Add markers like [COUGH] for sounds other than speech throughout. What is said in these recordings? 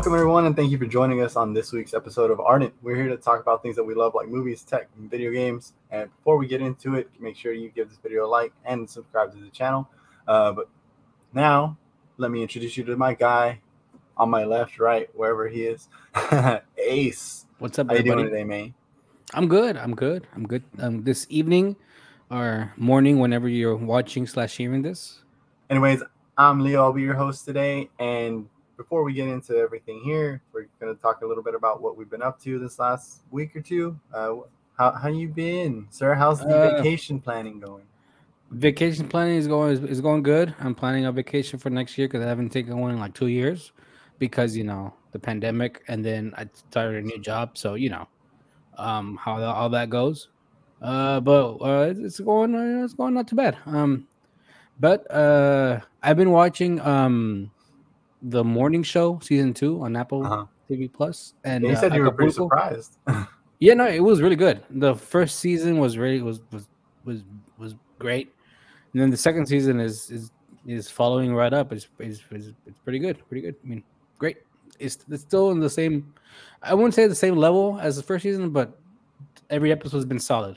Welcome, everyone, and thank you for joining us on this week's episode of Ardent. We're here to talk about things that we love, like movies, tech, and video games. And before we get into it, make sure you give this video a like and subscribe to the channel. Uh, but now, let me introduce you to my guy on my left, right, wherever he is, [LAUGHS] Ace. What's up, How you everybody? doing today, man? I'm good. I'm good. I'm good. Um, this evening or morning, whenever you're watching slash hearing this. Anyways, I'm Leo. I'll be your host today. And before we get into everything here, we're going to talk a little bit about what we've been up to this last week or two. Uh, how how you been, sir? How's the Uh, vacation planning going? Vacation planning is going is, is going good. I'm planning a vacation for next year because I haven't taken one in like two years because you know the pandemic, and then I started a new job, so you know um how that, all that goes. Uh, but uh, it's- it's going uh, it's going not too bad. Um, but uh, I've been watching um the morning show season two on Apple Uh-huh. TV Plus, and you uh, said you were pretty surprised. [LAUGHS] Yeah, no, it was really good. The first season was really was was was was great, and then the second season is is is following right up. It's is it's, it's pretty good, pretty good. I mean, great. It's it's still in the same. I wouldn't say the same level as the first season, but every episode has been solid.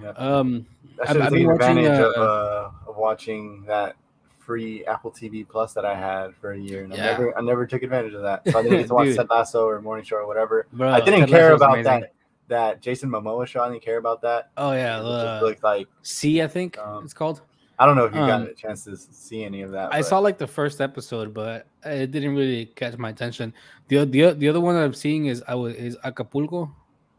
yeah. Um, I I've- I've been watching, advantage of, uh, uh, of watching that free Apple TV Plus that I had for a year, and I never I never took advantage of that. So I didn't get to watch. [LAUGHS] Ted Lasso or Morning Show or whatever. bro, I didn't Ted care about amazing. that that Jason Momoa show. I didn't care about that. Oh yeah, the looked like See, I think Um, it's called. I don't know if you got Um, a chance to see any of that. I but- saw like the first episode, but it didn't really catch my attention. the the The other one that I'm seeing is I was is Acapulco.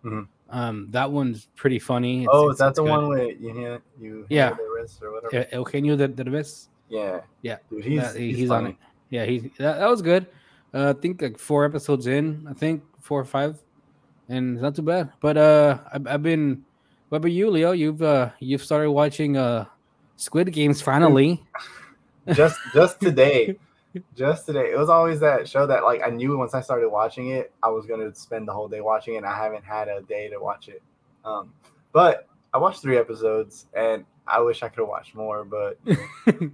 Mhm. Um, that one's pretty funny. It's- Oh, it's- is that the good. one with you hear you Yeah. wrist or whatever? Eugenio Derbez? Yeah, Yeah, dude, he's he's, he's on it. Yeah, he's that, that was good. Uh, I think like four episodes in. I think four or five, and it's not too bad. But uh, I've, I've been. What about you, Leo? You've uh, you've started watching uh, Squid Games finally. just just today just today it was always that show that like i knew once i started watching it i was going to spend the whole day watching it and i haven't had a day to watch it um but i watched three episodes and i wish i could have watched more but [LAUGHS]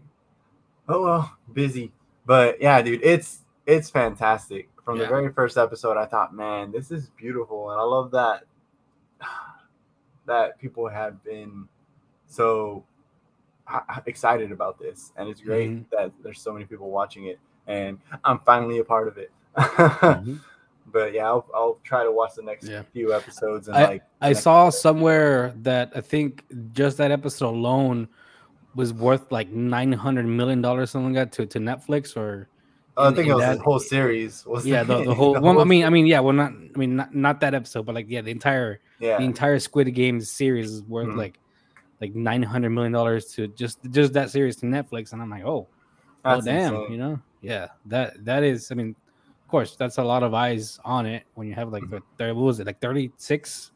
oh well busy but yeah dude it's it's fantastic from the very first episode i thought man this is beautiful and i love that [SIGHS] that people have been so excited about this and it's great Mhm. that there's so many people watching it and i'm finally a part of it Mhm. [LAUGHS] but yeah I'll, I'll try to watch the next Yeah. few episodes and I- like I saw somewhere that I think just that episode alone was worth like nine hundred million dollars, something like that, to, to Netflix or Oh, i think it was that- the whole series was yeah, the, the [LAUGHS] whole. well, I mean, I mean, yeah, well, not I mean, not, not that episode, but like yeah, the entire yeah the entire Squid Games series is worth Mhm. like like nine hundred million dollars to just just that series to Netflix, and I'm like, oh, oh damn, insane. you know, yeah, that that is. I mean, of course, that's a lot of eyes on it when you have like Mm-hmm. the there what was it like thirty six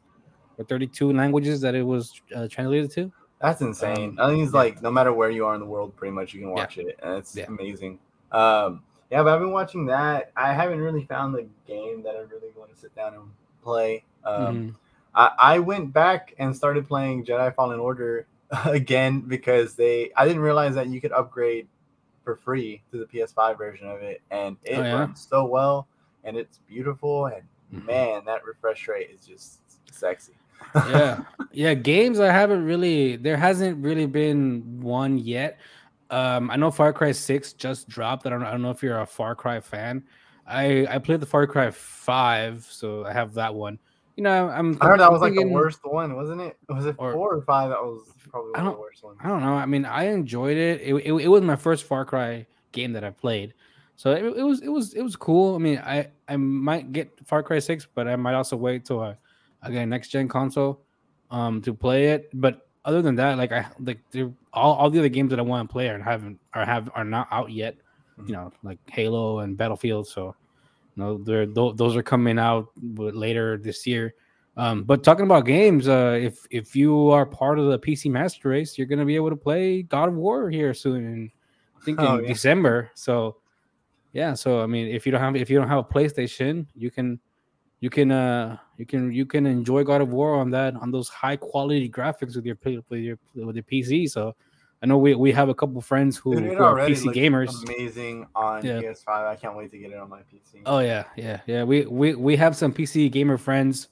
or thirty two languages that it was uh, translated to. That's insane. Um, I think it's yeah. like no matter where you are in the world, pretty much you can watch it, and it's Yeah. amazing. Um, yeah, but I've been watching that. I haven't really found the game that I really want to sit down and play. Um, Mhm. I, I went back and started playing Jedi Fallen Order [LAUGHS] again because they. I didn't realize that you could upgrade for free to the PS5 version of it, and it Oh, yeah? runs so well, and it's beautiful, and Mhm. man, that refresh rate is just sexy. Yeah yeah games i haven't really there hasn't really been one yet um i know far cry 6 just dropped i don't, I don't know if you're a far cry fan i i played the far cry 5 so i have that one you know i'm I heard that I'm was like the worst one, wasn't it? Was it Or- four or five? That was probably I one of the worst ones. I don't know. I mean, I enjoyed it. It, it, it was my first Far Cry game that I played, so it, it was it was it was cool. I mean, I I might get Far Cry Six, but I might also wait till I, I get a next gen console, um, to play it. But other than that, like I like all all the other games that I want to play are haven't are have are not out yet. Mhm. You know, like Halo and Battlefield. So, you know, they're tho- those are coming out later this year. Um, but talking about games, uh, if if you are part of the PC Master Race, you're gonna be able to play God of War here soon. In, I think in Oh, yeah. December. So, yeah. So I mean, if you don't have if you don't have a PlayStation, you can you can uh you can you can enjoy God of War on that on those high quality graphics with your with your with your PC. So I know we, we have a couple friends who, Dude, who are PC gamers. Amazing on Yeah. PS5. I can't wait to get it on my PC. Oh yeah, yeah, yeah. We we we have some PC gamer friends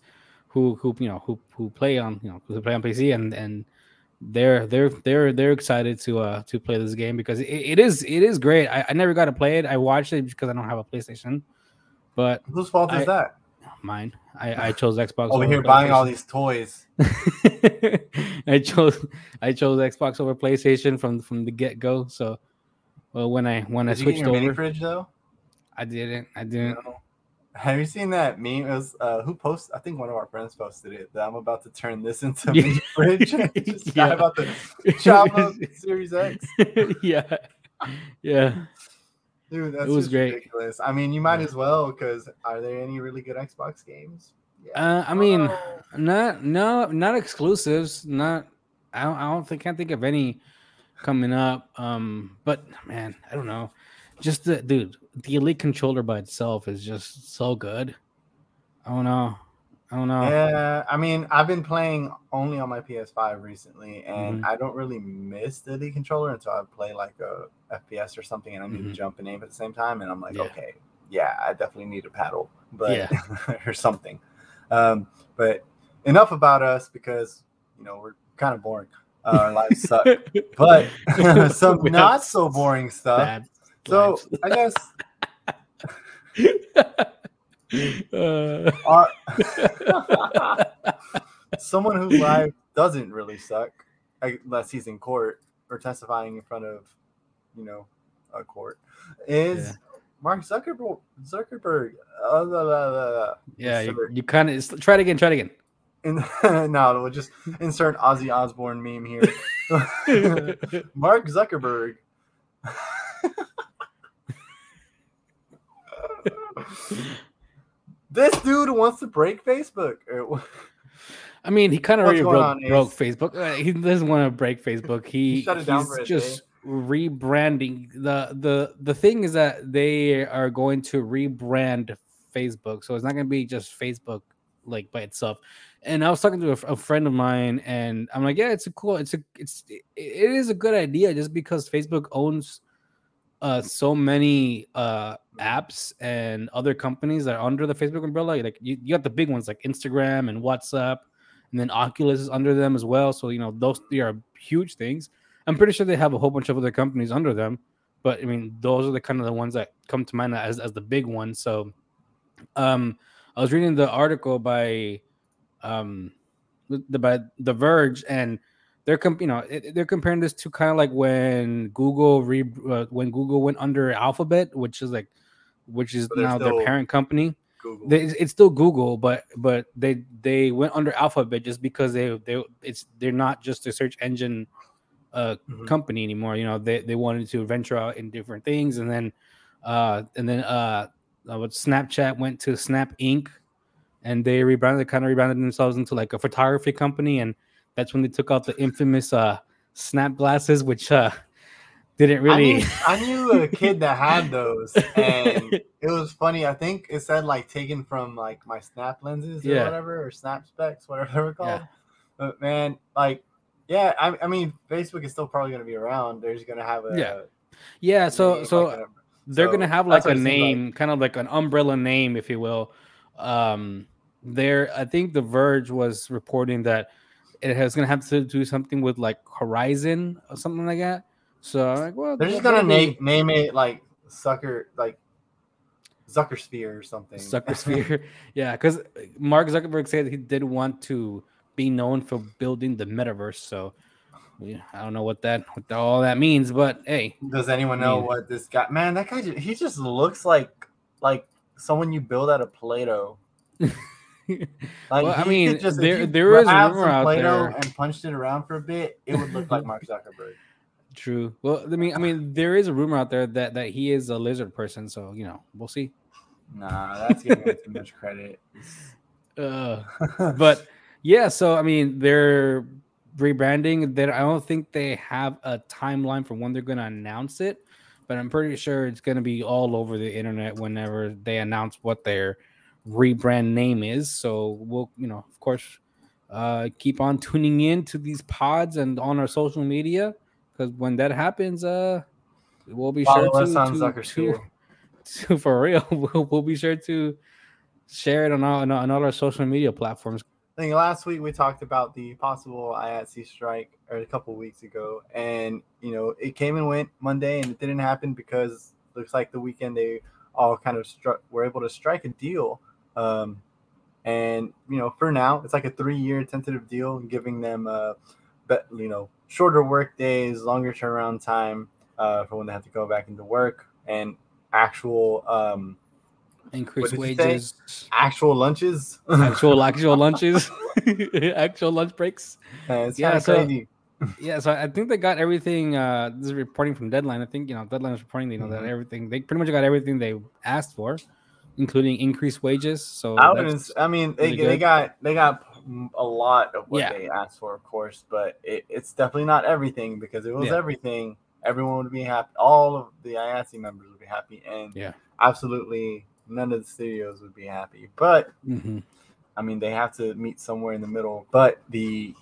who who you know who who play on you know who play on PC and and they're they're they're they're excited to uh to play this game because it, it is it is great. I, I never got to play it. I watched it because I don't have a PlayStation, but Whose fault is I- mine. I I [SIGHS] chose Xbox Over here buying all these toys. [LAUGHS] I chose I chose Xbox over PlayStation from from the get go. So, well, when I when I Did you get switched your mini over, fridge though? I didn't. I didn't. No. Have you seen that meme? It was uh, who posted? I think one of our friends posted it. That I'm about to turn this into a mini [LAUGHS] fridge. [LAUGHS] Just Yeah. about the chop up Series X. yeah, yeah. Dude, that's was just great. ridiculous. I mean, you might Yeah. as well because are there any really good Xbox games? Yeah. Uh, I mean, Oh. not no, not exclusives. Not. I don't. I don't think. Can't think of any coming up. Um, but man, I don't know. Just the dude, the elite controller by itself is just so good. I don't know. I don't know. Yeah, I mean, I've been playing only on my PS5 recently, and Mhm. I don't really miss the Elite controller until I play like a FPS or something, and I need Mhm. to jump and aim at the same time, and I'm like, Yeah. okay, yeah, I definitely need a paddle, but Yeah. [LAUGHS] or something. Um, but enough about us because you know we're kind of boring. Uh, our lives suck, [LAUGHS] but [LAUGHS] some not so boring stuff. Bad So lives. I guess Uh, [LAUGHS] someone whose life doesn't really suck unless he's in court or testifying in front of you know a court is Yeah. mark zuckerberg zuckerberg uh, blah, blah, blah, yeah, you, you kind of try it again. Try it again. In, [LAUGHS] no we'll just insert ozzy osbourne meme here [LAUGHS] mark zuckerberg this dude wants to break facebook [LAUGHS] I mean, he kind of already broke, on, broke Facebook. Uh, He doesn't want to break Facebook. He, shut it down he's just rebranding. the the The thing is that they are going to rebrand Facebook, so it's not going to be just Facebook like by itself. And I was talking to a, a friend of mine, and I'm like, yeah, it's a cool, it's a, it's, it it is a good idea, just because Facebook owns uh so many uh apps and other companies that are under the Facebook umbrella. Like you, you got the big ones like Instagram and WhatsApp, and then Oculus is under them as well. So you know those three are huge things. I'm pretty sure they have a whole bunch of other companies under them, but I mean those are the kind of the ones that come to mind as as the big ones. So, um, I was reading the article by, um, the by The Verge, and they're you know they're comparing this to kind of like when Google re uh, when Google went under Alphabet, which is like which is now their parent company google they, it's still Google, but but they they went under Alphabet just because they they it's they're not just a search engine uh Mhm. company anymore. You know, they they wanted to venture out in different things, and then uh and then uh uh, what Snapchat went to Snap Inc. and they rebranded kind of rebranded themselves into like a photography company, and that's when they took out the infamous uh snap glasses, which uh didn't I really knew, I knew a kid that had those, and it was funny. I think it said like taken from like my snap lenses or Yeah. whatever, or snap specs, whatever they were called. Yeah. But man, like, yeah, I, I mean, Facebook is still probably going to be around. They're just going to have a Yeah. yeah. So name, so like a- they're So, gonna have like a seems like. name, kind of like an umbrella name, if you will. Um, there, I think The Verge was reporting that it has gonna have to do something with like Horizon or something like that. So I'm like, well, they're just to name name it like Sucker, like Zucker Sphere or something. Zucker Sphere. [LAUGHS] yeah, because Mark Zuckerberg said he did want to be known for building the metaverse. So yeah, I don't know what that what all that means, but hey, Does anyone know what this guy? Man, that guy, he just looks like like someone you build out of Play-Doh. [LAUGHS] Like, Well, I mean, just, there- there is a rumor out Play-Doh there- and punched it around for a bit, it would look like Mark Zuckerberg. True. Well, I mean, I mean, there is a rumor out there that that he is a lizard person. So you know, we'll see. Nah, that's giving him too much credit. [LAUGHS] Uh, but yeah, so I mean, they're rebranding. That I don't think they have a timeline for when they're going to announce it, but I'm pretty sure it's going to be all over the internet whenever they announce what their rebrand name is. So we'll, you know, of course, uh, keep on tuning in to these pods and on our social media because when that happens, uh, we'll be Follow sure to, to, to, [LAUGHS] to- for real. [LAUGHS] We'll, we'll be sure to share it on all, on all on all our social media platforms. I think last week we talked about the possible IATSE strike, or a couple weeks ago, and you know it came and went Monday, and it didn't happen because looks like the weekend they all kind of struck were able to strike a deal, um, and you know for now it's like a three-year tentative deal, giving them uh, but you know shorter work days, longer turnaround time uh, for when they have to go back into work, and actual um, Increased did you say? wages, actual lunches. actual [LAUGHS] actual lunches, [LAUGHS] actual lunch breaks. Uh, it's Yeah, kind so- crazy. [LAUGHS] Yeah, so I think they got everything. Uh, this is reporting from Deadline. I think you know Deadline is reporting. You know that Mhm. everything they pretty much got everything they asked for, including increased wages. So I wouldn't. I mean, they, really they got they got a lot of what Yeah. they asked for, of course, but it, it's definitely not everything because it was Yeah. everything, everyone would be happy. All of the IATSE members would be happy, and Yeah. absolutely none of the studios would be happy. But Mhm. I mean, they have to meet somewhere in the middle. But the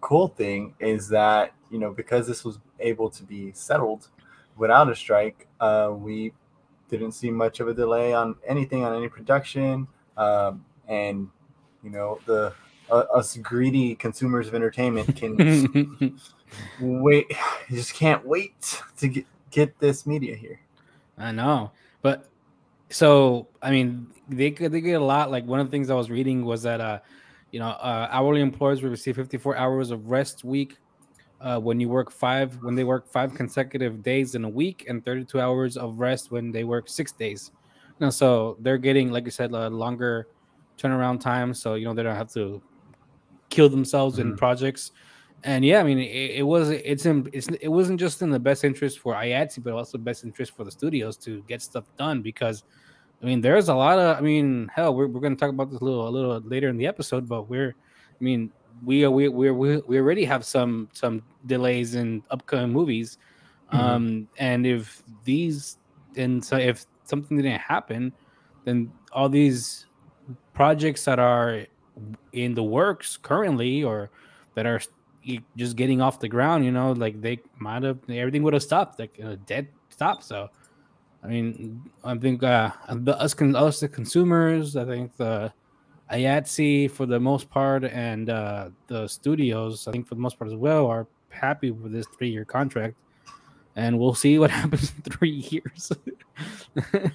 cool thing is that you know because this was able to be settled without a strike, uh, we didn't see much of a delay on anything on any production, um, and you know the uh, us greedy consumers of entertainment can [LAUGHS] wait. You just can't wait to get get this media here. I know, but so I mean, they could they get a lot. Like one of the things I was reading was that uh, you know, uh, hourly employees will receive 54 hours of rest week uh, when you work five when they work five consecutive days in a week, and 32 hours of rest when they work six days. You know, so they're getting, like you said, a longer turnaround time. So you know they don't have to kill themselves in Mhm. projects. And yeah, I mean, it, it was it's in it's it wasn't just in the best interest for IATSE, but also best interest for the studios to get stuff done because I mean, there's a lot of I mean, hell, we're, we're gonna talk about this a little a little later in the episode, but we're I mean, we are we we we we already have some some delays in upcoming movies. Mhm. Um and if these and so if something didn't happen, then all these projects that are in the works currently or that are just getting off the ground, you know, like they might have everything would have stopped, like a dead stop. So, I mean, I think uh, the us, us the consumers, I think the IATSE for the most part, and uh, the studios, I think for the most part as well, are happy with this three-year contract, and we'll see what [LAUGHS] happens in three years. [LAUGHS]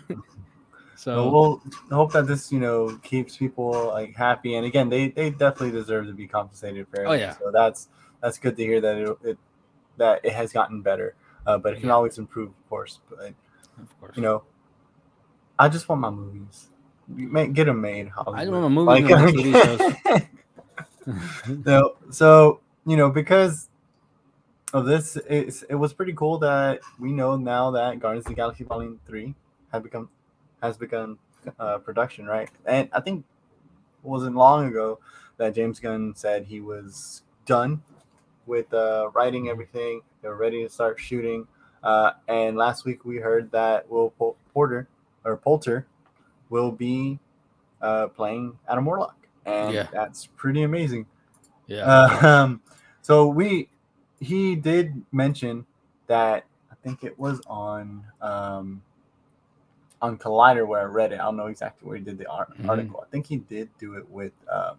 So so, we'll hope that this, you know, keeps people like happy. And again, they they definitely deserve to be compensated fairly. Oh, yeah. So that's that's good to hear that it, it that it has gotten better. Uh, but it can Yeah. always improve, of course. But of course, you know, I just want my movies. Make, get them made. I Hollywood. just want my movies and my TV shows. [LAUGHS] so, so you know, because of this, it's, it was pretty cool that we know now that Guardians of the Galaxy Volume Three had become has begun uh, production, right? And I think it wasn't long ago that James Gunn said he was done with uh, writing everything. They were ready to start shooting. Uh, and last week we heard that Will Pol- Porter or Poulter will be uh, playing Adam Warlock, and Yeah. that's pretty amazing. yeah, Um, so we he did mention that I think it was on um, on Collider where I read it. I don't know exactly where he did the ar- Mhm. article. I think he did do it with um,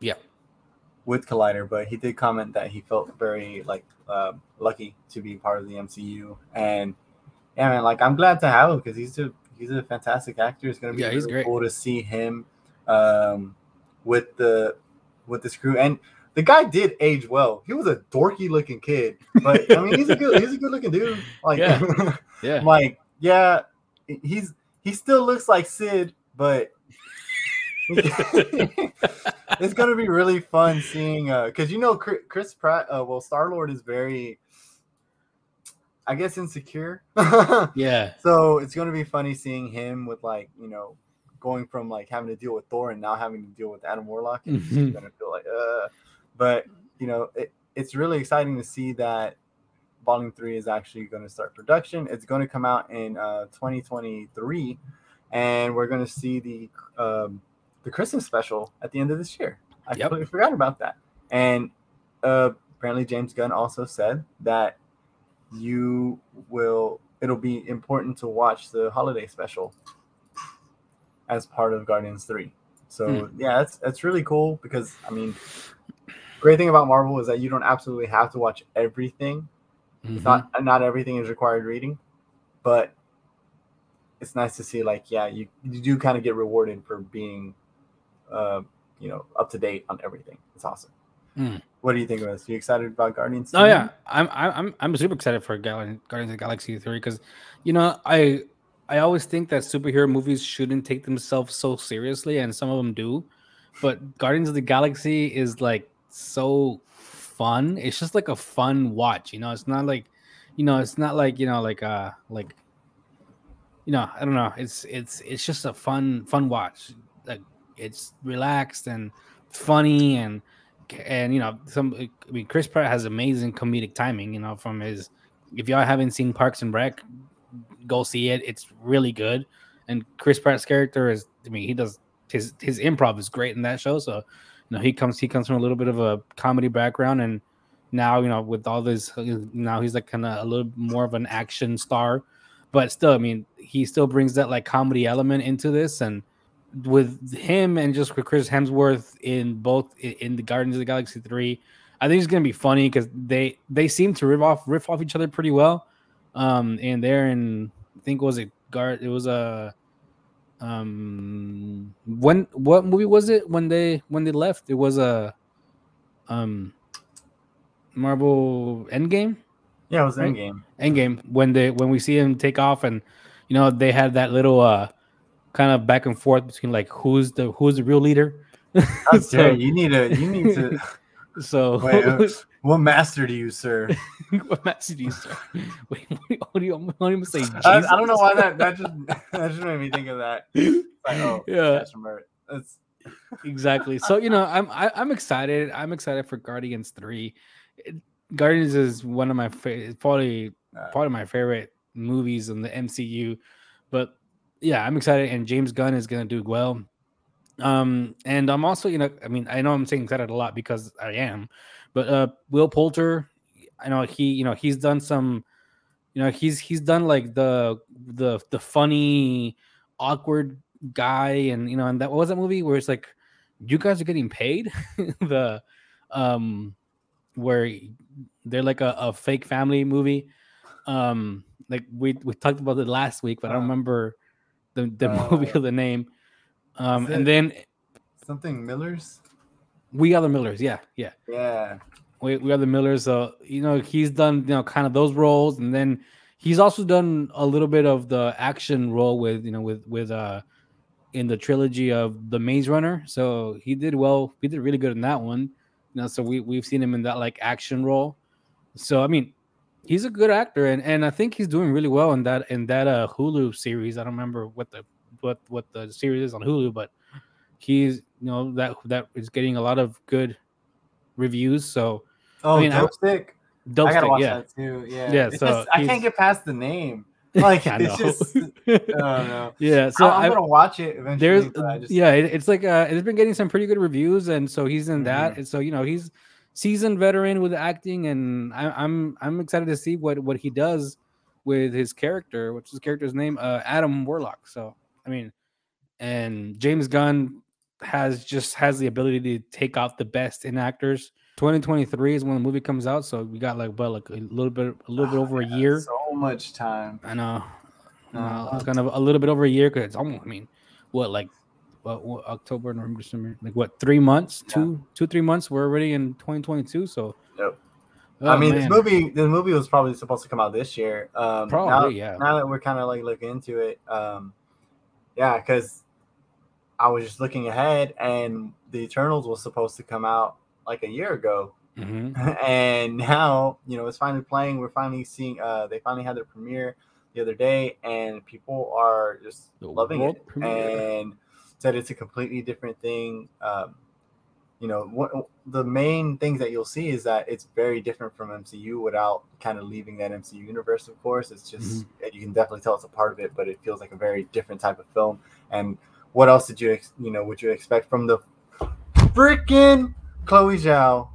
Yeah. with Collider, but he did comment that he felt very like um lucky to be part of the MCU and yeah, man, like I'm glad to have him because he's a he's a fantastic actor. It's gonna be Yeah, he's great. cool to see him um, with the with this crew and the guy did age well. He was a dorky looking kid, but I mean he's a good he's a good looking dude. Like Yeah. [LAUGHS] yeah. Like yeah, he's he still looks like Sid, but [LAUGHS] it's gonna be really fun seeing uh because you know Chri- Chris Pratt uh well Star Lord is very I guess insecure. [LAUGHS] yeah, so it's gonna be funny seeing him with like, you know, going from like having to deal with Thor and now having to deal with Adam Warlock. And he's Mhm. gonna feel like uh but you know, it, it's really exciting to see that volume three is actually gonna start production. It's gonna come out in uh 2023 and we're gonna see the um the Christmas special at the end of this year. I Yep. completely forgot about that. And uh, apparently, James Gunn also said that you will it'll be important to watch the holiday special as part of Guardians 3. So Hmm. yeah, that's that's really cool because I mean great thing about Marvel is that you don't absolutely have to watch everything. It's Mhm. not not everything is required reading, but it's nice to see like yeah, you, you do kind of get rewarded for being uh you know up to date on everything. It's awesome. Hmm. What do you think of this? Are You excited about Guardians? Oh 2? yeah, I'm I'm I'm super excited for Guardians of the Galaxy three because, you know, I I always think that superhero movies shouldn't take themselves so seriously, and some of them do, but Guardians of the Galaxy is like so fun. It's just like a fun watch, you know. It's not like, you know, it's not like you know like uh like, you know, I don't know. It's it's it's just a fun fun watch. Like it's relaxed and funny and and you know some i mean chris pratt has amazing comedic timing you know from his if y'all haven't seen parks and rec go see it. It's really good. And chris pratt's character is i mean he does his his improv is great in that show. So you know he comes he comes from a little bit of a comedy background. And now you know with all this now he's like kind of a little more of an action star. But still i mean he still brings that like comedy element into this. And with him and just with Chris Hemsworth in both in the Guardians of the Galaxy three, I think it's gonna be funny because they they seem to riff off riff off each other pretty well. Um, and they're in I think it was a guard it was a um when what movie was it when they when they left it was a um Marvel Endgame Yeah, it was? Endgame. Endgame when they when we see him take off and you know they had that little uh kind of back and forth between like who's the who's the real leader. How [LAUGHS] So- you? Need to. You need to. [LAUGHS] So Wait, uh, what master do you, sir? [LAUGHS] what master do you say? Wait, what do you what do you say? I, I don't know why that that just that just made me think of that. Like, oh, Yeah. That's exactly. So you know, I'm I, I'm excited. I'm excited for Guardians three. It- Guardians is one of my favorite, probably uh, probably my favorite movies in the MCU. But yeah, I'm excited, and James Gunn is gonna do well. Um, and I'm also, you know, I mean, I know I'm saying excited a lot because I am, but uh, Will Poulter, I know he, you know, he's done some, you know, he's he's done like the the the funny, awkward guy, and you know, and that what was that movie where it's like, you guys are getting paid, [LAUGHS] the, um, where they're like a, a fake family movie. Um like we we talked about it last week but i don't Uh, remember the, the uh, movie or the name. Um and then something Miller's. we are the millers yeah yeah. Yeah. we, we are the millers so you know he's done you know kind of those roles and then he's also done a little bit of the action role with you know with with uh in the trilogy of the maze runner. So he did well he did really good in that one. You know so we, we've seen him in that like action role. So i mean he's a good actor and, and i think he's doing really well in that in that uh hulu series i don't remember what the what what the series is on hulu but he's you know that that is getting a lot of good reviews so Oh, mean, I- Dopesick. dope I gotta stick, watch yeah that too. Yeah. Yeah, It's so just- I can't get past the name. [LAUGHS] Like I [LAUGHS] it's know. just. I don't know. [LAUGHS] yeah so I, gonna watch it eventually. there's just, yeah it- it's like uh it's been getting some pretty good reviews and so he's in that Mhm. and so you know he's seasoned veteran with acting and I, i'm i'm excited to see what what he does with his character what's his character's name uh adam warlock so i mean and james gunn has just has the ability to take out the best in actors 2023 is when the movie comes out so we got like about like a little bit a little bit Oh, over a year So much time. I know. Uh, Uh-huh. it's kind of a little bit over a year because it's almost. I mean, what like, what, what October, November, December, like what three months, Yeah. two, two, three months. We're already in 2022. So, Yep. Oh, I mean, this movie, the movie was probably supposed to come out this year. Um, now, Probably, yeah. Now that we're kind of like looking into it, um, yeah, because I was just looking ahead, and the Eternals was supposed to come out like a year ago, Mhm. [LAUGHS] and now you know it's finally playing. We're finally seeing. Uh, they finally had their premiere the other day, and people are just The loving it, premiere. and said it's a completely different thing. Um, you know, what the main things that you'll see is that it's very different from MCU without kind of leaving that MCU universe. Of course, it's just you can definitely tell it's a part of it, but it feels like a very different type of film. And what else did you ex- you know would you expect from the freaking Chloe Zhao?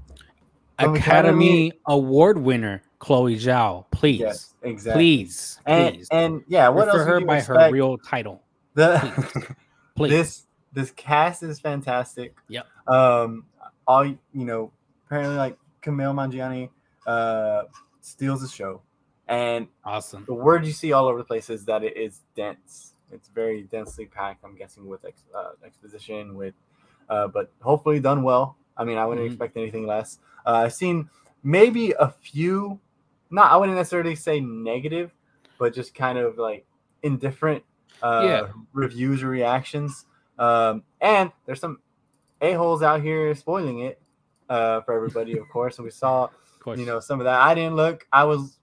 From Academy Award winner. Chloe Zhao, please, Yes, exactly. please, And, please. and yeah, what Refer else her by expect? her real title, the [LAUGHS] please. this this cast is fantastic. Yep. Um, all you know, apparently like Kumail Nanjiani uh steals the show, and awesome. the word you see all over the place is that it is dense. It's very densely packed. I'm guessing with ex, uh, exposition, with uh, but hopefully done well. I mean, I wouldn't Mhm. expect anything less. Uh, I've seen maybe a few, not I wouldn't necessarily say negative, but just kind of like indifferent uh, Yeah. reviews or reactions. Um, and there's some a holes out here spoiling it uh, for everybody, of course. And we saw [LAUGHS] you know some of that. I didn't look. I was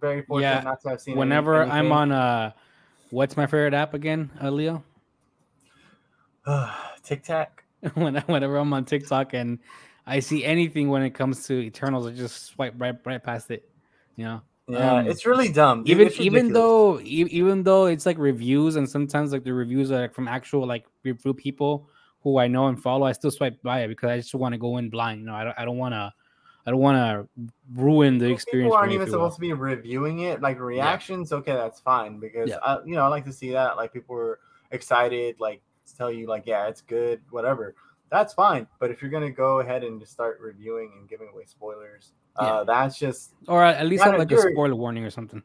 very fortunate Yeah, not to have seen. whenever I'm on uh, what's my favorite app again, uh, Leo? [SIGHS] Tic Tac. [LAUGHS] when whenever I'm on TikTok and I see anything when it comes to Eternals, I just swipe right right past it. You know, Yeah, Um, it's really dumb. dude. even It's even though even though it's like reviews and sometimes like the reviews are like from actual like review people who I know and follow, I still swipe by it because I just want to go in blind. You know, I don't I don't want to I don't want to ruin the experience. People aren't even supposed to be reviewing it. Like reactions, okay, that's fine because Yeah. I, you know I like to see that. Like people were excited, like tell you like yeah, it's good, whatever. That's fine. But if you're gonna go ahead and just start reviewing and giving away spoilers, uh, that's just or at least have like a spoiler warning or something.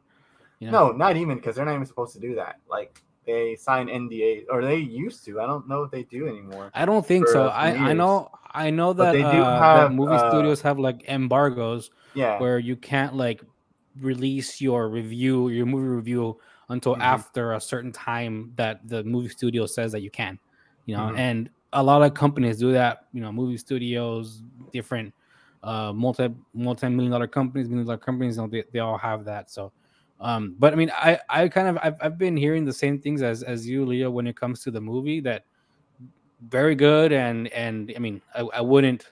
You know? no, not even because they're not even supposed to do that. Like they sign NDA or they used to. I don't know if they do anymore. I don't think so. I, I know I know But that, they do uh, have, that movie uh, studios have like embargoes Yeah. where you can't like release your review, your movie review until Mhm. after a certain time that the movie studio says that you can. You know, Mhm. and a lot of companies do that. You know, movie studios, different uh multi multi million dollar companies, million dollar companies, you know, they, they all have that. So um, but I mean, I I kind of I've, I've been hearing the same things as as you, Leo, when it comes to the movie that very good and and I mean I, I wouldn't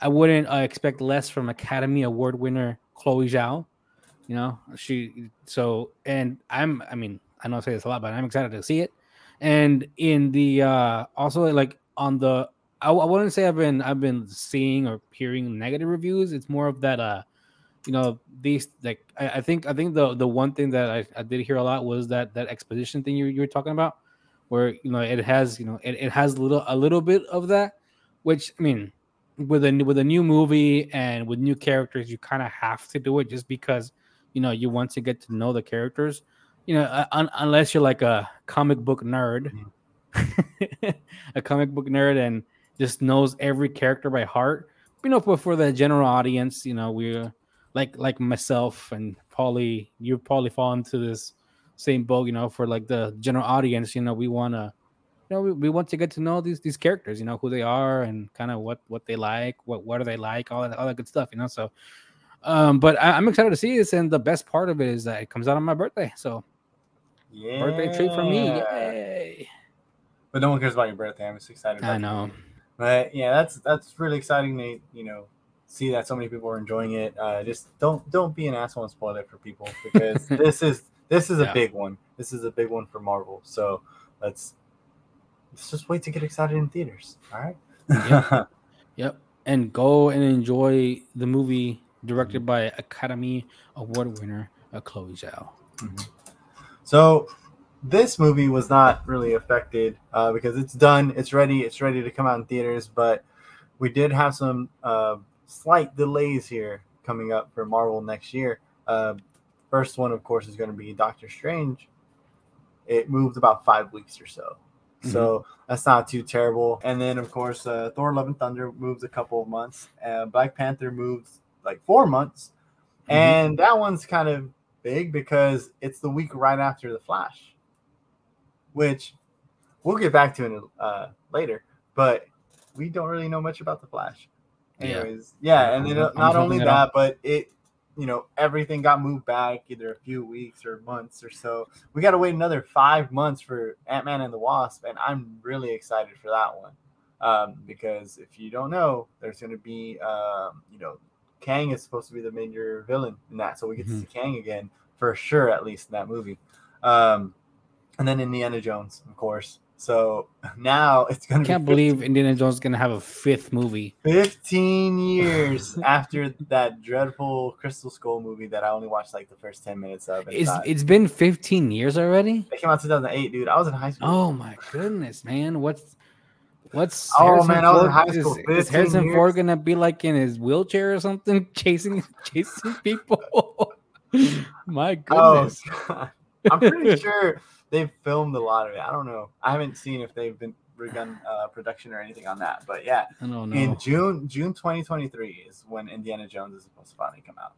I wouldn't uh, expect less from Academy Award winner Chloe Zhao. You know, she so and I'm I mean I know I say this a lot, but I'm excited to see it. And in the uh also like on the I, I wouldn't say I've been I've been seeing or hearing negative reviews. It's more of that uh you know these like I, I think I think the the one thing that I, I did hear a lot was that that exposition thing you, you were talking about where you know it has you know it, it has a little a little bit of that which I mean with a with a new movie and with new characters you kind of have to do it just because you know you want to get to know the characters. You know uh, un- unless you're like a comic book nerd. [LAUGHS] A comic book nerd and just knows every character by heart you know but for the general audience you know we're like like myself and Polly, you probably fall into this same boat, you know, for like the general audience, you know, we want to, you know, we, we want to get to know these these characters, you know, who they are and kind of what what they like, what what are they like, all that all that good stuff, you know. So, um, but I, I'm excited to see this, and the best part of it is that it comes out on my birthday, so yeah. birthday treat for me, yay! But no one cares about your birthday. I'm just excited. About I know. But yeah, that's that's really exciting to you know see that so many people are enjoying it. Uh, just don't don't be an asshole and spoil it for people [LAUGHS] because this is this is a Yeah. big one. This is a big one for Marvel. So let's let's just wait to get excited in theaters. All right. Yeah. [LAUGHS] Yep. And go and enjoy the movie directed by Academy Award winner uh, Chloe Zhao. So this movie was not really affected uh, because it's done, it's ready, it's ready to come out in theaters. But we did have some uh, slight delays here coming up for Marvel next year. Uh, first one, of course, is going to be Doctor Strange. It moved about five weeks or so. So that's not too terrible. And then, of course, uh, Thor: Love and Thunder moves a couple of months. Uh, Black Panther moves like four months, Mhm. and that one's kind of big because it's the week right after the Flash, which we'll get back to in uh, later. But we don't really know much about the Flash. Yeah. Anyways, yeah, and then Almost not only nothing at all. that, but it, you know, everything got moved back either a few weeks or months or so. We got to wait another five months for Ant Man and the Wasp, and I'm really excited for that one um, because if you don't know, there's going to be, um, you know, Kang is supposed to be the major villain in that, so we get Mhm. to see Kang again for sure, at least in that movie. Um, and then Indiana Jones, of course. So [LAUGHS] now it's gonna. I can't be 15 believe Indiana Jones is gonna have a fifth movie. 15 years [LAUGHS] after that dreadful Crystal Skull movie that I only watched like the first 10 minutes of. It's thought- it's been 15 years already. it came out 2008, dude. I was in high school. Oh my goodness, man! What's what's Oh, man, I was in Ford- high school, Is, is Harrison years. Ford gonna be like in his wheelchair or something, [LAUGHS] chasing chasing people? my Oh, goodness! God. I'm pretty sure they've filmed a lot of it. I don't know. I haven't seen if they've been begun uh, production or anything on that. But yeah, I don't in. June June 2023 is when Indiana Jones is supposed to finally come out.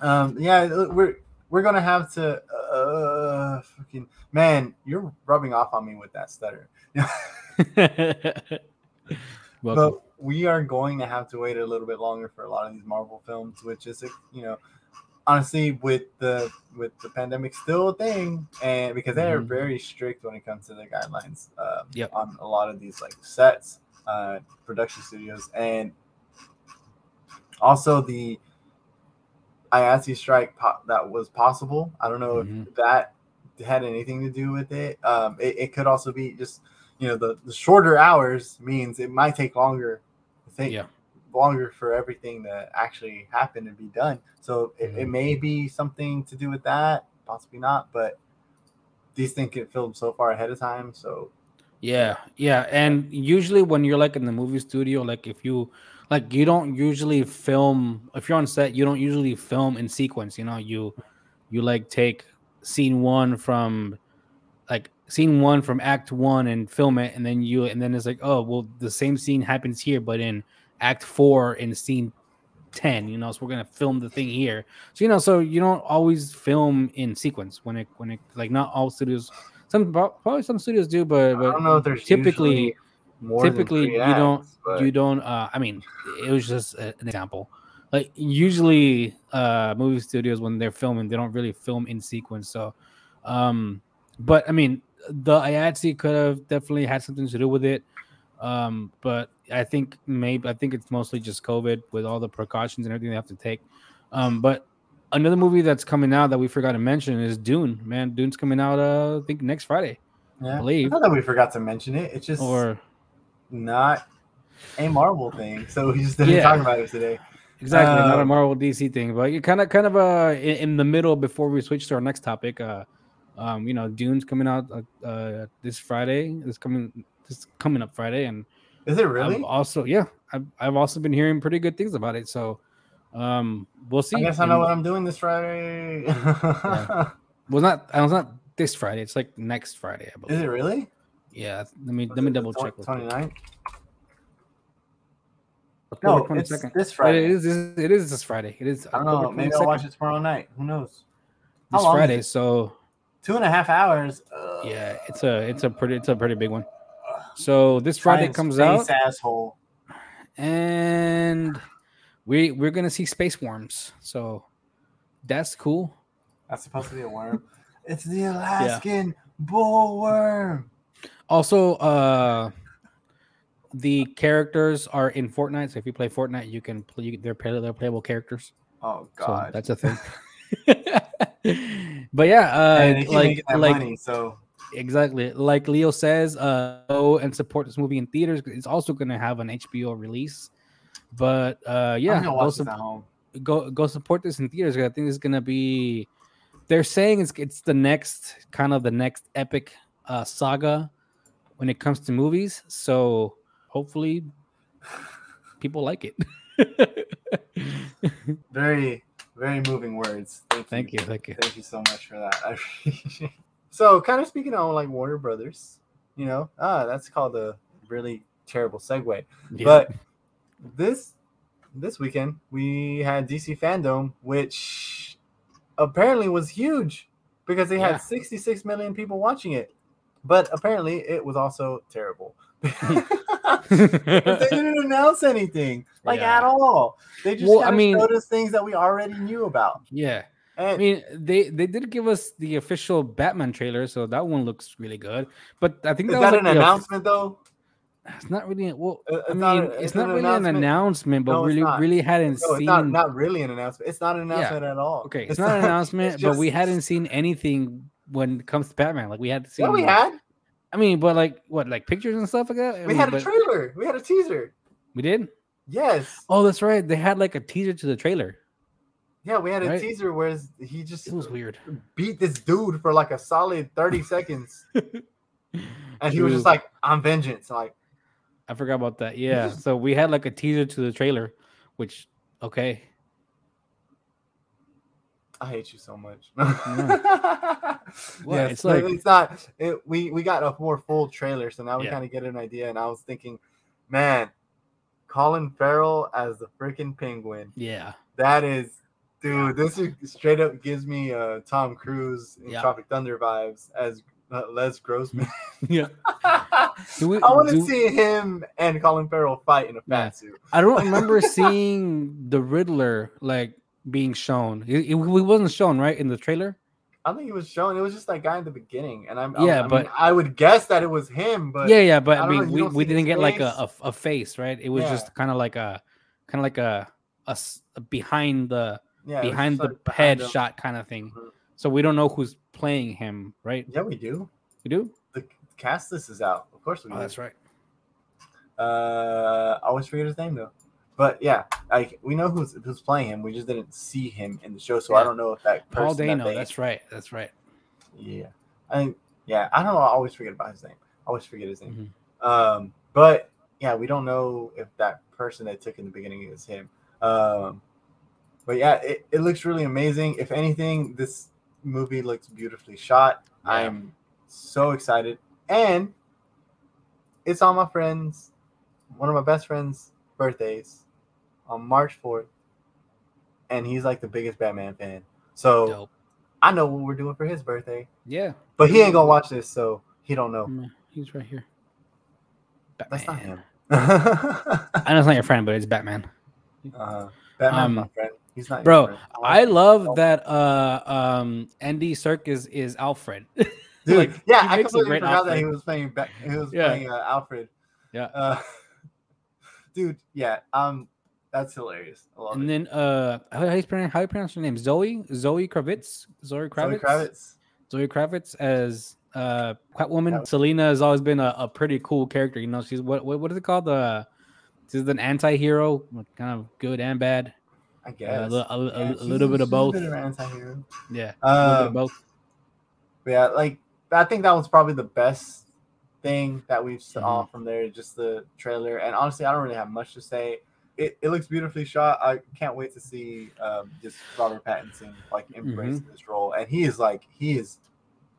Um, yeah, we're we're gonna have to. Uh, fucking man, you're rubbing off on me with that stutter. [LAUGHS] But we are going to have to wait a little bit longer for a lot of these Marvel films, which is you know honestly with the with the pandemic still a thing, and because they are Mhm. very strict when it comes to the guidelines um, Yep. on a lot of these like sets, uh, production studios, and also the IATSE strike po- that was possible. I don't know Mhm. if that had anything to do with it. Um, it, it could also be just you know the, the shorter hours means it might take longer. to think Yeah. Longer for everything to actually happen and be done. So it, it Mhm. may be something to do with that, possibly not, but these things get filmed so far ahead of time. So Yeah, yeah, and usually when you're like in the movie studio, like if you like you don't usually film if you're on set, you don't usually film in sequence. You know, you you like take scene one from like scene one from act one and film it, and then you and then it's like oh well the same scene happens here, but in act four in scene ten. You know, so we're gonna film the thing here. So you know, so you don't always film in sequence when it when it like not all studios. Some probably some studios do, but but I don't know if there's typically more typically you don't but you don't uh i mean it was just an example like usually uh movie studios when they're filming they don't really film in sequence so um but i mean the IATSE could have definitely had something to do with it um but i think maybe i think it's mostly just covid with all the precautions and everything they have to take um but another movie that's coming out that we forgot to mention is dune man dune's coming out uh i think next friday yeah. believe. Not that we forgot to mention it. It's just or not a Marvel thing. So we just didn't Yeah. talk about it today. Exactly, not a Um, Marvel DC thing, but you kind of, kind of, uh, in, in the middle before we switch to our next topic. Uh, um, you know, Dune's coming out uh, uh this Friday. This coming, this coming up Friday, and Is it I've really? also, yeah, I've, I've also been hearing pretty good things about it. So, um, we'll see. I guess I know And- what I'm doing this Friday. Well, not, I was not this Friday. It's like next Friday, I believe. Is it really? Yeah, let me let me double check. real quick. 29th? October No, it's this Friday. It is. It is this Friday. It is. I don't know. Maybe I'll watch it tomorrow night. Who knows? This Friday. So Two and a half hours. Yeah, it's a it's a pretty it's a pretty big one. So this Friday comes out, Asshole. and we we're gonna see space worms. So that's cool. That's supposed to be a worm. It's the Alaskan bullworm. Also, uh, the characters are in Fortnite. So if you play Fortnite, you can play. They're play, they're playable characters. Oh So God. that's a thing. [LAUGHS] but yeah, uh, and they keep like like money, so exactly like Leo says, uh, go and support this movie in theaters. It's also going to have an HBO release. But uh, yeah, go, watch sup- this at home. go go support this in theaters. I think it's going to be. They're saying it's it's the next kind of the next epic uh, saga when it comes to movies. So hopefully, people like it. [LAUGHS] Very, very moving words. Thank, thank you, thank you. Thank you so much for that. I appreciate so, kind of speaking on like Warner Brothers, you know, ah, that's called a really terrible segue. Yeah. But this this weekend we had DC Fandom, which apparently was huge because they Yeah. had 66 million people watching it. But apparently it was also terrible. They [LAUGHS] didn't announce anything like Yeah. at all. They just Well, I mean- showed us things that we already knew about. yeah. I mean, they they did give us the official Batman trailer, so that one looks really good. But I think that, that was an like announcement though? It's not really well. Uh, I mean, not it's it's not an really announcement. an announcement, but No, really not. really hadn't No, it's seen. not, not really an announcement. It's not an announcement at all. okay, it's, not an [LAUGHS] announcement, it's but we hadn't seen anything when it comes to Batman. Like we had seen. Yeah, we like- had. I mean, but like what, like pictures and stuff like that. I We mean, had a but- trailer. We had a teaser. We did. Yes. Oh, that's right. They had like a teaser to the trailer. Yeah, we had a Right. teaser where he just It was weird. beat this dude for like a solid 30 [LAUGHS] seconds. And he was just like, I'm vengeance. Like, I forgot about that. [LAUGHS] Yeah. So we had like a teaser to the trailer, which okay. I hate you so much. [LAUGHS] yeah, yes, It's like- it's not. It, we we got a more full trailer, so now we Yeah. kind of get an idea. And I was thinking, man, Colin Farrell as the freaking penguin. Yeah. That is, dude. This is straight up gives me uh, Tom Cruise in. Tropic Thunder vibes as uh, Les Grossman. [LAUGHS] Yeah. I [LAUGHS] Do we- want to see him and Colin Farrell fight in a Yeah. fat suit. I don't remember [LAUGHS] seeing the Riddler like being shown. He, he wasn't shown right in the trailer. I think it was shown. It was just that guy in the beginning, and I'm Yeah, I mean, but- I would guess that it was him. But yeah, yeah, but I I, mean, we, we didn't get like a, face. a a face, right? It was Yeah. just kind of like a kind of like a, a a behind the yeah, behind the behind head him. shot kind of thing. Mhm. So we don't know who's playing him, right? Yeah, we do. We do. The cast list is out. Of course we do. Oh, that's right. Uh, I always forget his name though. But yeah, like we know who's who's playing him. We just didn't see him in the show, so I don't know if that Paul person that Dano. they- That's right. That's right. Yeah. I yeah, I don't know. I always forget about his name. I always forget his name. Mhm. Um, but yeah, we don't know if that person they took in the beginning is him. Um, but yeah, it, it looks really amazing. If anything, this movie looks beautifully shot. Yeah. I'm so excited. And it's on my friends, one of my best friends' birthdays on March 4th. And he's like the biggest Batman fan. So Dope. I know what we're doing for his birthday. Yeah. But he ain't gonna watch this, so he don't know. Mm, He's right here. That's not Batman. him. [LAUGHS] I know it's not your friend, but it's Batman. uh, Batman's my Um, friend. He's not Bro, friend. I love him. that uh um Andy Serkis is Alfred. [LAUGHS] Dude, like, yeah, I completely forgot that he was playing. Ba- he was Yeah. playing uh, Alfred. Yeah. Uh, [LAUGHS] dude, yeah. Um, that's hilarious. I love and it. then uh how, do you pronounce how you pronounce her name? Zoe? Zoe Kravitz? Zoe Kravitz? Zoe Kravitz. Zoe Kravitz as uh Catwoman. Catwoman. Selina has always been a, a pretty cool character. You know, she's what what, what is it called? The she's an anti-hero, kind of good and bad. I Uh, guess. a, a, a Yeah, a she's- little bit of a both. bit of an anti-hero. Yeah. a little bit of Um, both. Yeah, like I think that was probably the best thing that we saw Mm-hmm. from there, just the trailer. And honestly, I don't really have much to say. It, it looks beautifully shot. I can't wait to see um, just Robert Pattinson like embrace Mm-hmm. this role. And he is like he is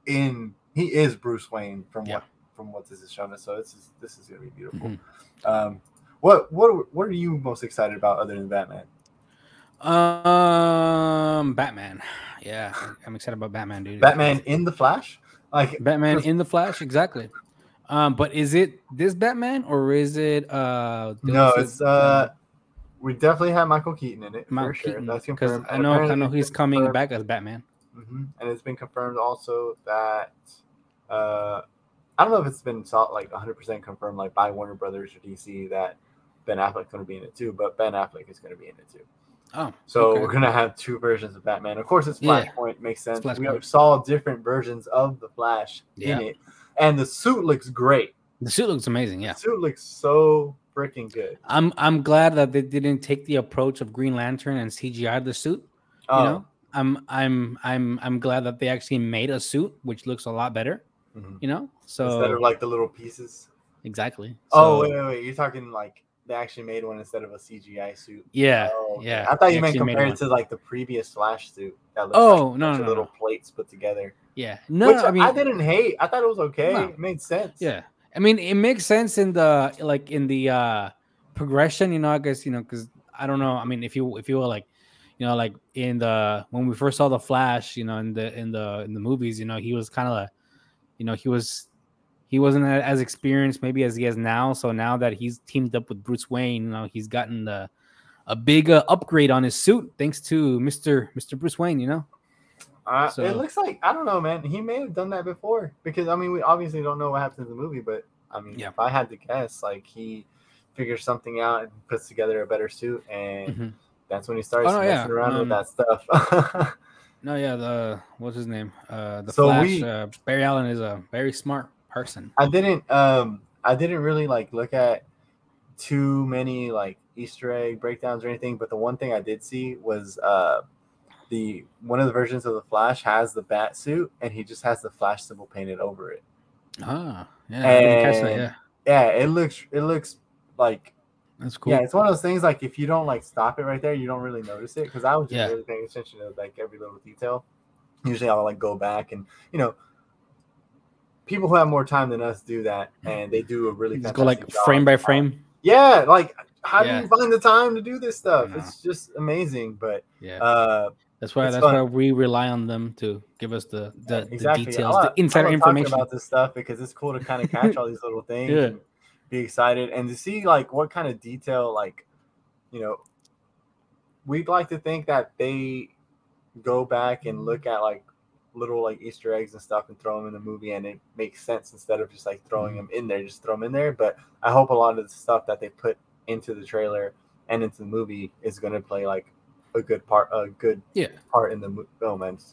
in he is Bruce Wayne from Yeah. what from what this is showing us. So this is this is gonna be beautiful. Mhm. Um, what what what are you most excited about other than Batman? Um, Batman. Yeah, I'm excited about Batman, dude. Batman in the Flash? Like Batman in the Flash, exactly. Um, but is it this Batman or is it uh? no, it's uh we definitely have Michael Keaton in it Michael for sure. Keaton, That's confirmed. I know I know it's coming confirmed- back as Batman. Mhm. And it's been confirmed also that uh, I don't know if it's been like 100% confirmed like by Warner Brothers or DC that Ben Affleck's going to be in it too, but Ben Affleck is going to be in it too. Oh, So okay. we're to have two versions of Batman. Of course, it's Yeah. Flashpoint makes sense. We saw different versions of the Flash Yeah. in it, and the suit looks great. the suit looks amazing. Yeah, The suit looks so freaking good. I'm I'm glad that they didn't take the approach of Green Lantern and CGI the suit. You Oh, know, I'm I'm I'm I'm glad that they actually made a suit which looks a lot better. mhm. You know, so instead of like the little pieces. exactly. oh, wait, wait, wait. You're talking like they actually made one instead of a CGI suit. yeah, Oh, yeah. I thought you meant compared to like the previous Flash suit. That looks Oh, like no, no, no, little plates put together. Yeah, no, Which I mean, I didn't hate. I thought it was okay. No. It made sense. Yeah. I mean, it makes sense in the like in the uh progression, you know, I guess, you know, because I don't know. I mean, if you if you were like, you know, like in the when we first saw the Flash, you know, in the in the in the movies, you know, he was kind of a, you know, he was he wasn't as experienced maybe as he is now. So now that he's teamed up with Bruce Wayne, you know, he's gotten the a big uh, upgrade on his suit thanks to Mister Mister Bruce Wayne. You know, Uh, So- It looks like I don't know, man. He may have done that before because I mean, we obviously don't know what happens in the movie, but I mean, Yeah. if I had to guess, like he figures something out and puts together a better suit, and Mhm. that's when he starts Oh, no, messing yeah, around um, with that stuff. [LAUGHS] no, yeah, the what's his name? Uh, the So Flash. we- uh, Barry Allen is a very smart person. I didn't um I didn't really like look at too many like Easter egg breakdowns or anything, but the one thing I did see was uh the one of the versions of the Flash has the bat suit and he just has the Flash symbol painted over it. Ah, yeah, I that, yeah, Yeah, it looks it looks like that's cool. yeah, it's one of those things like if you don't like stop it right there, you don't really notice it. Because I was just Yeah. really paying attention to like every little detail. Usually I'll like go back and you know people who have more time than us do that and they do a really Just go like job. frame by frame. Yeah, like how Yeah. do you find the time to do this stuff? It's just amazing. But Yeah, uh that's why that's fun. why we rely on them to give us the the, exactly the details, love- the insider information. about this stuff because it's cool to kind of [LAUGHS] catch all these little things Yeah. and be excited and to see like what kind of detail like you know we'd like to think that they go back and look at like little like easter eggs and stuff and throw them in the movie and it makes sense instead of just like throwing mm-hmm. them in there just throw them in there but i hope a lot of the stuff that they put into the trailer and into the movie is going to play like a good part a good Yeah, part in the film. Oh, and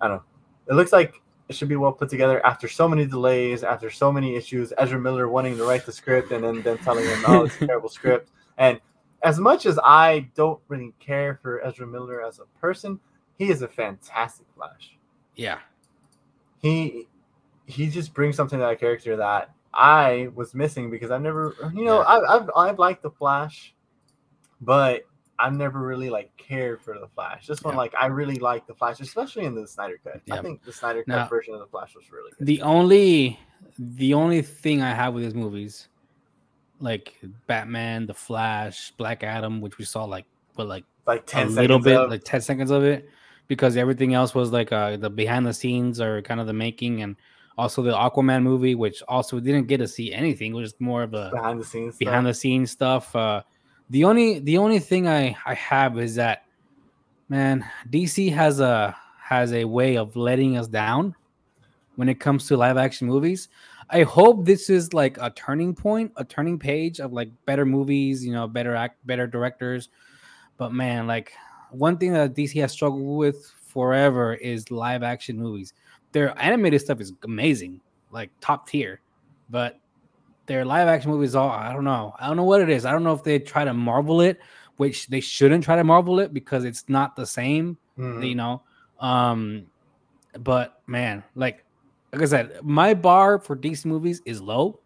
I don't know. It looks like it should be well put together after so many delays, after so many issues. Ezra Miller wanting to write the script and then then telling him, "Oh, it's a [LAUGHS] terrible script." And as much as I don't really care for Ezra Miller as a person, he is a fantastic Flash. Yeah, He he just brings something to that character that I was missing because I've never, you know, Yeah. I've, I've I've liked the Flash, but I've never really like cared for the Flash. This one, Yeah. like, I really like the Flash, especially in the Snyder Cut. I think the Snyder Cut Now- version of the Flash was really good. the only the only thing I have with his movies, like Batman, The Flash, Black Adam, which we saw like what like like a ten little bit, of- like ten seconds of it, because everything else was like uh the behind the scenes or kind of the making, and also the Aquaman movie, which also didn't get to see anything. It was just more of a behind the scenes. behind the scenes stuff. Uh, the only the only thing I I have is that man, DC has a has a way of letting us down when it comes to live action movies. I hope this is like a turning point, a turning page of like better movies, you know, better act, better directors. But man, like one thing that DC has struggled with forever is live action movies. Their animated stuff is amazing, like top tier, but their live action movies all I don't know. I don't know what it is. I don't know if they try to marvel it, which they shouldn't try to marvel it because it's not the same Mhm. you know um but man like like i said my bar for dc movies is low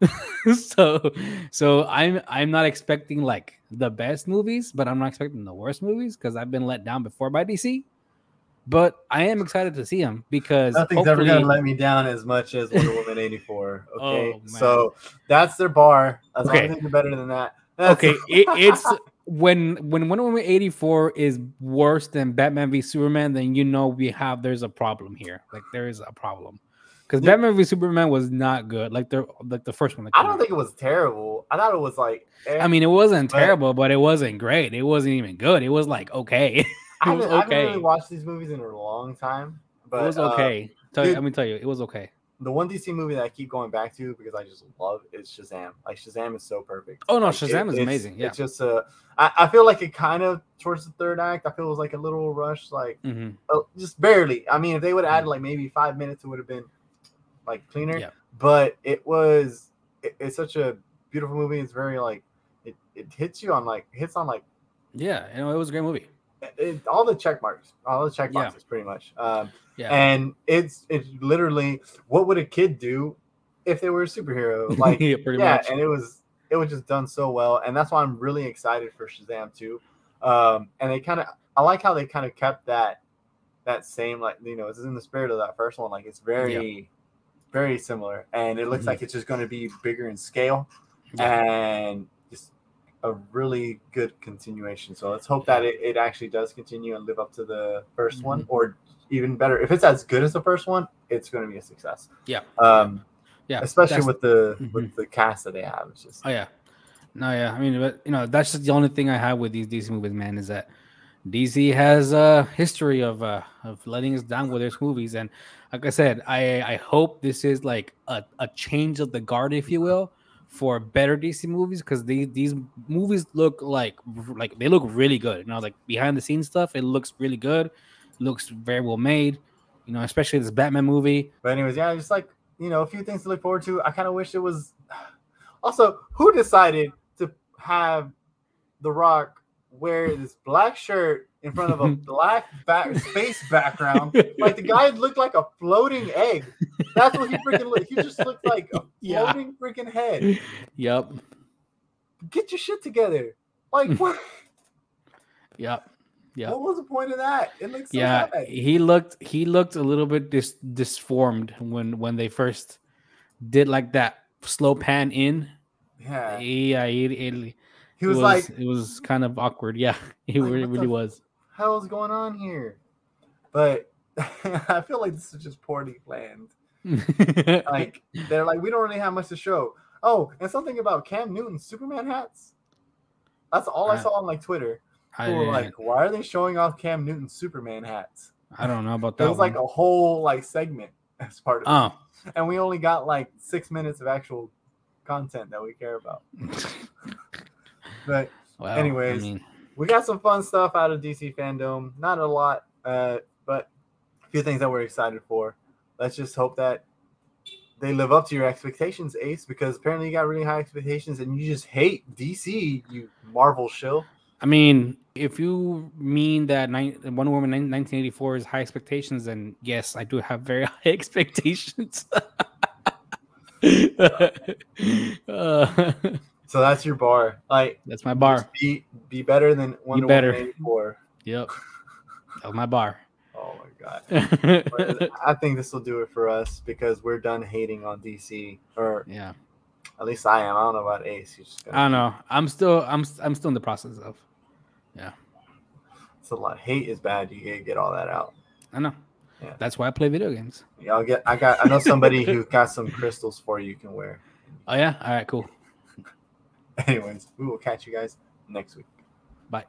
[LAUGHS] so so i'm i'm not expecting like the best movies but i'm not expecting the worst movies because i've been let down before by dc but i am excited to see them because Nothing's ever gonna let me down as much as Wonder Woman [LAUGHS] eighty four. Oh, okay, Oh, so that's their bar. As long Okay. as they do better than that. that's- [LAUGHS] okay it, it's when when Wonder Woman 84 is worse than Batman v Superman, then you know we have there's a problem here. Like there is a problem. Because Yeah. Batman v Superman was not good. Like the like the first one. that I don't out. think it was terrible. I thought it was like. eh, I mean, it wasn't but- terrible, but it wasn't great. It wasn't even good. It was like okay. [LAUGHS] I it was haven't, I haven't really watched these movies in a long time. But it was uh, okay. tell you, let me tell you, it was okay. the one DC movie that I keep going back to because I just love is Shazam. Like Shazam is so perfect. Oh, no, Like, Shazam is it's- amazing, yeah. it's just uh, I, I feel like it kind of towards the third act. I feel it was like a little rush, like hmm uh, just barely. I mean, if they would have added like maybe five minutes, it would have been like cleaner. Yeah. But it was it, it's such a beautiful movie. It's very like it, it hits you on like hits on like Yeah, you know, it was a great movie. it, all the check marks, all the check Yeah. pretty much. Um, Yeah. and it's it's literally what would a kid do if they were a superhero? [LAUGHS] Like yeah, pretty yeah, much. and it was it was just done so well, and that's why I'm really excited for Shazam too. Um, and they kind of I like how they kind of kept that that same like you know it's in the spirit of that first one. Like it's very very similar, and it looks Mhm. like it's just going to be bigger in scale and just a really good continuation. So let's hope that it, it actually does continue and live up to the 1st one, Mm-hmm. or even better. If it's as good as the first one, it's going to be a success. Yeah. Um, yeah, especially with the Mhm. with the cast that they have. It's just Oh yeah, no, yeah. I mean, but you know, that's just the only thing I have with these DC movies, man, is that DC has a history of uh of letting us down with their movies, and like I said, I I hope this is like a, a change of the guard, if you will, for better DC movies because these these movies look like like they look really good. You know, like behind the scenes stuff, it looks really good, looks very well made. You know, especially this Batman movie. But anyways, yeah, just like you know, a few things to look forward to. I kind of wish it was. [SIGHS] Also, who decided to have The Rock wear this black shirt in front of a [LAUGHS] black back space background? [LAUGHS] Like the guy looked like a floating egg. That's what he freaking looked. He just looked like a [LAUGHS] Yeah. floating freaking head. Yep. Get your shit together. Like what? Yep. Yep. What was the point of that? It looks so yeah, bad. he looked he looked a little bit dis- disformed when when they first did like that slow pan in. Yeah. Yeah, it, it, He was, like, it was kind of awkward. Yeah, [LAUGHS] he Like, really, really the was. hell's going on here? But [LAUGHS] I feel like this is just poorly planned. [LAUGHS] Like they're like, we don't really have much to show. Oh, and something about Cam Newton's Superman hats. That's all I I- saw on like Twitter. I, were like, why are they showing off Cam Newton's Superman hats? I don't know about that. It was like a whole like segment as part of it. oh, And we only got like six minutes of actual content that we care about. But well, anyways, I mean, we got some fun stuff out of DC FanDome. Not a lot, uh, but a few things that we're excited for. Let's just hope that they live up to your expectations, Ace, because apparently you got really high expectations and you just hate DC, you Marvel shill. I mean, if you mean that nine, Wonder Woman 1984 is high expectations, then yes, I do have very [LAUGHS] high expectations. [LAUGHS] Uh, [LAUGHS] So that's your bar. Like that's my bar. be be better than Wonder better. Woman 84. Yep, [LAUGHS] that's my bar. Oh my god. [LAUGHS] I think this will do it for us because we're done hating on DC, or yeah, at least I am. I don't know about Ace. He's just I don't know. I'm still, I'm, I'm still in the process of. Yeah. It's a lot. Hate is bad. You gotta get all that out. I know. Yeah. That's why I play video games. Yeah, I'll get. I got. I know somebody who [LAUGHS] got some crystals for you. You can wear. Oh yeah. All right. Cool. Anyways, we will catch you guys next week. Bye.